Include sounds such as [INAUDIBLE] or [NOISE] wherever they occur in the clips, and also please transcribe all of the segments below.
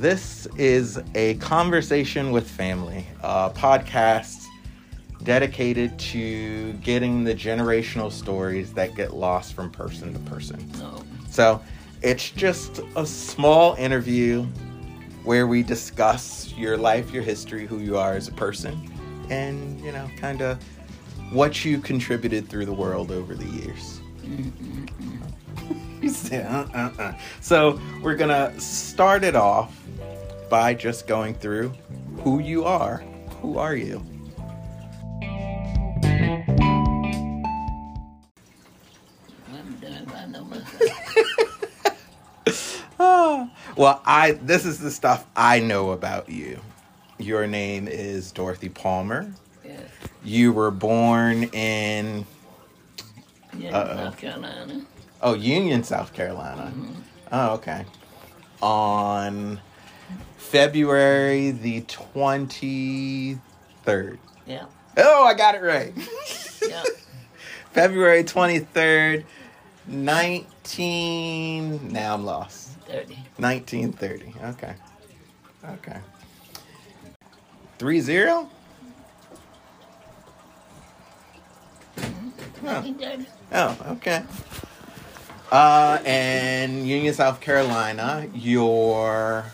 This is a conversation with family, a podcast dedicated to getting the generational stories that get lost from person to person. No. So it's just a small interview where we discuss your life, your history, who you are as a person, and, you know, kind of what you contributed through the world over the years. Uh, uh, uh. So we're gonna start it off by just going through who you are. Who are you? I'm done if I know myself. Ah, well, I this is the stuff I know about you. Your name is Dorothy Palmer. yes. You were born in Yeah, Uh-oh. South Carolina. oh Union, South Carolina. Oh, okay. On February the twenty third. Yeah. Oh, I got it right. [LAUGHS] Yeah. February twenty third, nineteen. Now I'm lost. 30. 1930. Okay. Okay. 3 0? Oh, 1930. oh, okay. Uh, and Union, South Carolina, your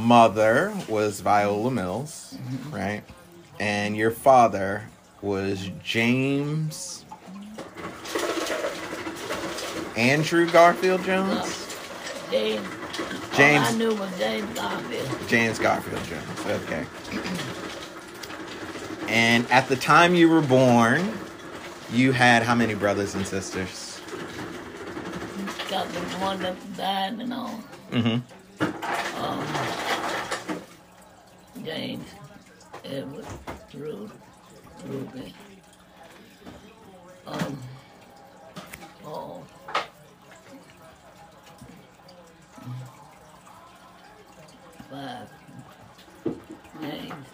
mother was Viola Mills, right? And your father was James Andrew Garfield Jones? James. James- All I knew was James Garfield. James Garfield Jones. Okay. And at the time you were born, you had how many brothers and sisters? Got the one that died and all. Mm-hmm. Um, James, Edward, Ruth, Ruby, um, Paul, five, James,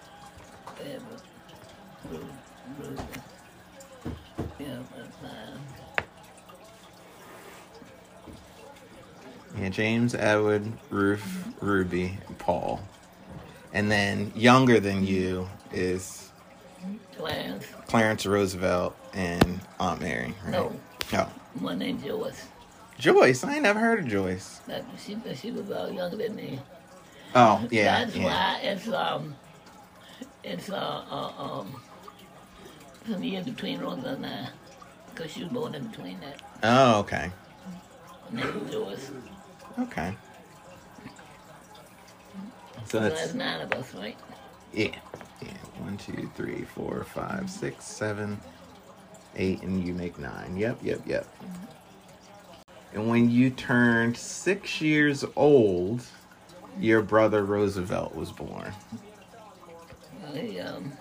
Edward. Yeah, James, Edward, Ruth, Ruby, Paul. And then younger than you is Clarence, Clarence Roosevelt and Aunt Mary, right? no, No. one named Joyce. Joyce. I ain't never heard of Joyce. That she, she was uh, younger than me. Oh, yeah. That's yeah. why it's um, it's uh, uh um, some years between Rosa and I, because she was born in between that. Oh, okay. Joyce. Okay. So that's that's nine of us, right? Yeah. Yeah. One, two, three, four, five, six, seven, eight, and you make nine. Yep, yep, yep. And when you turned six years old, your brother Roosevelt was born. Well, he um,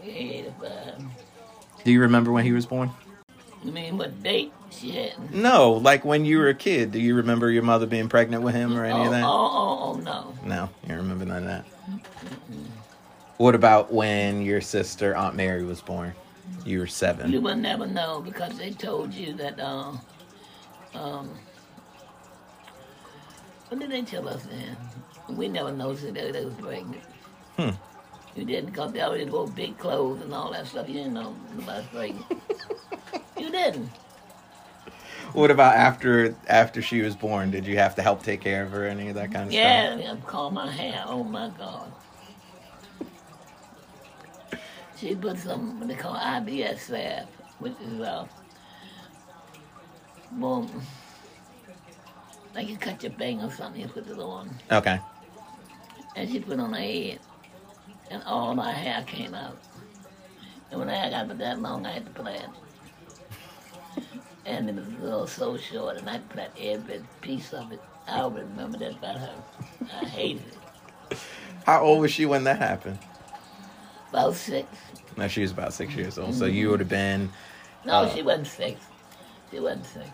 he eighty-five. Do you remember when he was born? You mean what date had? No, like when you were a kid. Do you remember your mother being pregnant with him or any oh, of that? oh, oh, oh, no. No, you don't remember none of that. What about when your sister Aunt Mary was born? You were seven. You will never know because they told you that, um, um, what did they tell us then? We never noticed that they was pregnant. Hmm. You didn't because they always wore big clothes and all that stuff. You didn't know about pregnant. [LAUGHS] you didn't. What about after after she was born? Did you have to help take care of her, any of that kind of Yeah, stuff? Yeah, I call my hair. Oh my God. She put some what they call IBS salve, which is uh, boom. Like you cut your bang or something, you put it on, Okay. and she put on her head, and all my hair came out. And when I got that long, I had to plait it. And it was all so short, and I plait every piece of it. I always remember that about her. I hated it. How old was she when that happened? About six. No, she was about six years old. So you would have been. No, Uh, she wasn't six. She wasn't six.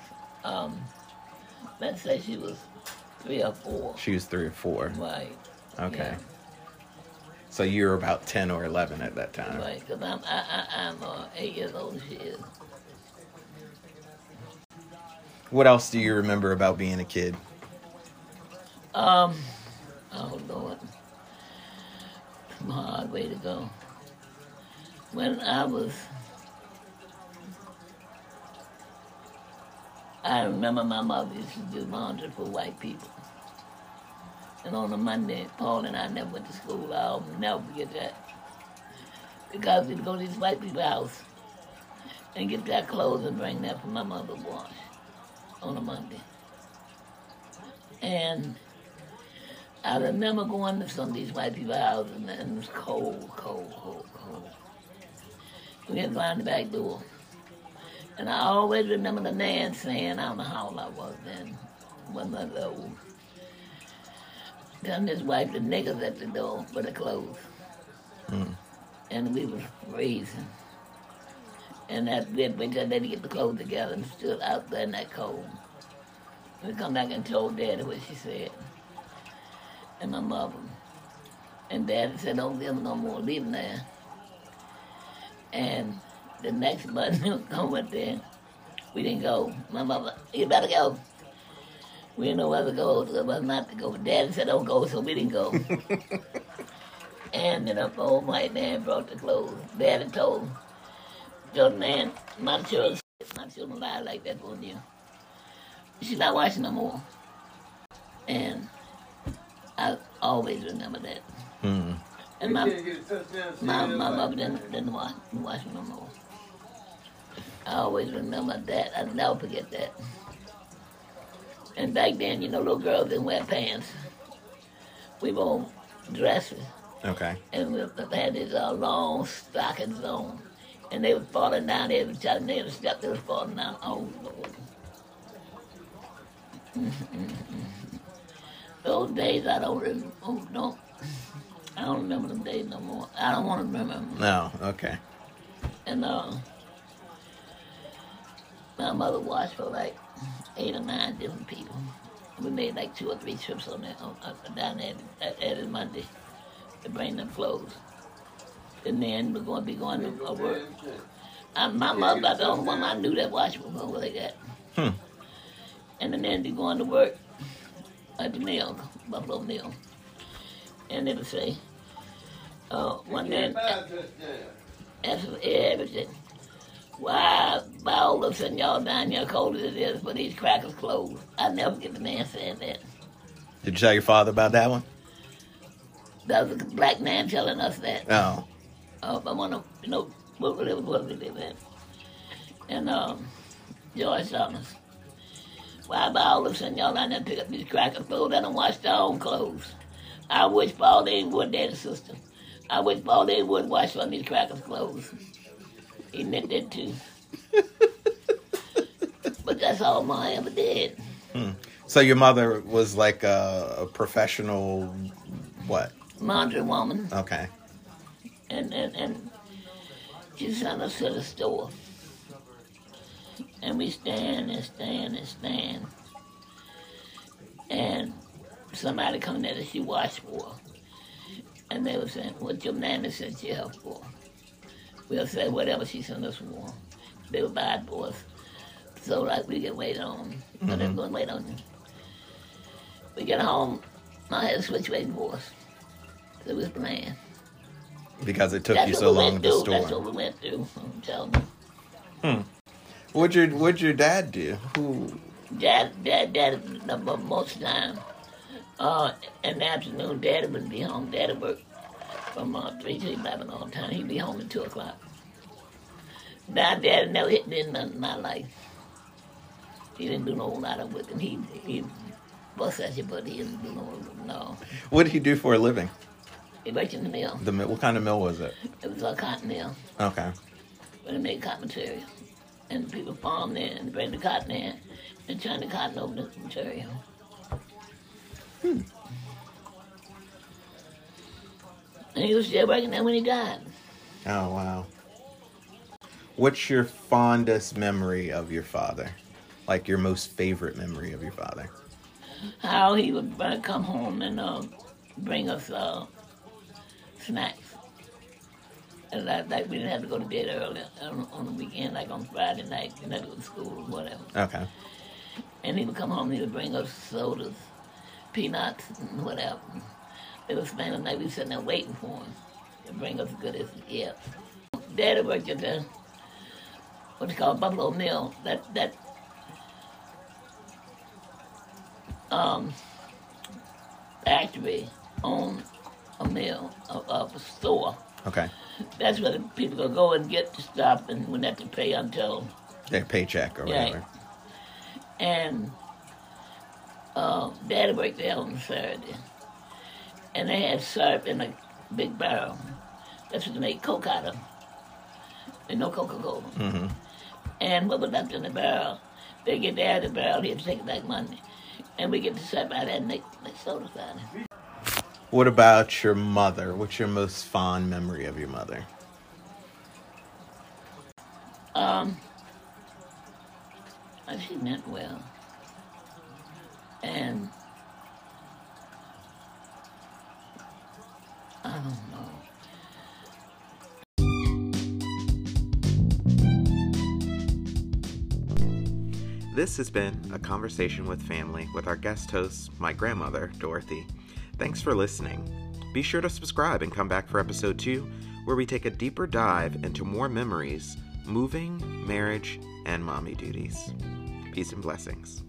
Um, let's say she was three or four. She was three or four. Right. Okay. Yeah. So you were about ten or eleven at that time. Right. Because I'm, I, I, I'm uh, eight years old. She is. What else do you remember about being a kid? Um, oh Lord, some hard way to go. When I was, I remember my mother used to do laundry for white people. And on a Monday, Paul and I never went to school. I'll never forget that. Because we'd go to these white people's house and get their clothes and bring that for my mother to wash on a Monday. And I remember going to some of these white people's houses and it was cold, cold, cold, cold. We had to find the back door. And I always remember the man saying, I don't know how old I was then, wasn't that old. Telling his wife the niggas at the door for the clothes. Mm. And we was freezing. And that did we just had to get the clothes together and stood out there in that cold. We come back and told Daddy what she said. And my mother. And Daddy said, don't give them no more, leave them there. And the next month, I went there. We didn't go. My mother, you better go. We didn't know whether to go or whether not to go. Daddy said, don't go, so we didn't go. [LAUGHS] and then the old white man brought the clothes. Daddy told the man, my children, my children lie like that on you. She's not watching no more. And I always remember that. Mm. And my, my, my mother didn't, didn't watch, watch no more. I always remember that. I never forget that. And back then, you know, little girls didn't wear pants. We wore dresses. Okay. And we had these uh, long stockings on. And they were falling down every time they had step, they was falling down. Oh, Lord. [LAUGHS] Those days I don't remember. Oh, don't. I don't remember them days no more. I don't want to remember them. No. Okay. And uh, my mother watched for like eight or nine different people. We made like two or three trips on that on, uh, down there at, every Monday to bring them clothes. And then we're going to be going to uh, work. I, my mother was the only one I knew that watched was going like that. Hmm. And then be going to work at the mill, Buffalo Mill. And they would say, uh, one day, that's everything. Why, why all of a sudden y'all down here cold as it is for these crackers closed? I never get the man saying that. Did you tell your father about that one? That was a black man telling us that. Oh. Uh, I want to, you know, what it was, we live in. And um, George Thomas. Why by all of a sudden y'all down there pick up these crackers clothes and don't wash their own clothes? I wish Paul they would, daddy sister. I wish Paul they would wash some of these crackers clothes. He meant that too. [LAUGHS] but that's all my ever did. Hmm. So your mother was like a, a professional, what? Laundry woman. Okay. And and and she sent us to the store. And we stand and stand and stand. And somebody come there that she washed for. And they were saying, what your nanny sent you help for? We'll say whatever she sent us for. They were bad boys. So like we get wait on. Mm-hmm. But they're going to wait on you. We get home, I had to switch weight boys. It was playing. Because it took That's you so long to store. That's what we went through. I'm telling you. Hmm. What'd your What'd your dad do? Who? Dad, dad, dad. Most time, uh, in the afternoon, Daddy would be home. Daddy worked from uh, 3 to 11 all the time. He'd be home at 2 o'clock. Now, Daddy never hit me in nothing in my life. He didn't do no lot of work, and he, he bust at you, but he didn't do no, no. What did he do for a living? He worked in the mill. The mill. What kind of mill was it? It was a cotton mill. Okay. Where they made cotton material. And people farm there and bring the cotton in and turn the cotton over to material. Hmm. And he was still working there when he died. Oh, wow. What's your fondest memory of your father? Like your most favorite memory of your father? How he would come home and uh, bring us uh, snacks. And like, like, we didn't have to go to bed early on, on the weekend, like on Friday night, you know, go to school or whatever. Okay. And he would come home, he would bring us sodas peanuts and whatever. They were spending the night. We sitting there waiting for him to bring us good as he gets. Daddy worked at the what's called Buffalo Mill. That that um factory owned a mill, a, a store. Okay. That's where the people could go and get the stuff and wouldn't have to pay until Their paycheck or Yeah. whatever. and uh, Daddy worked there on Saturday, and they had syrup in a big barrel. That's what they make Coke out of. And no Coca Cola. Mm-hmm. And what was left in the barrel, they get there the barrel, he had to take it back Monday. And we get the syrup out of that and make, make soda out of it. What about your mother? What's your most fond memory of your mother? Um, and she meant well. And I don't know. This has been a conversation with family with our guest host, my grandmother, Dorothy. Thanks for listening. Be sure to subscribe and come back for episode two, where we take a deeper dive into more memories, moving, marriage, and mommy duties. Peace and blessings.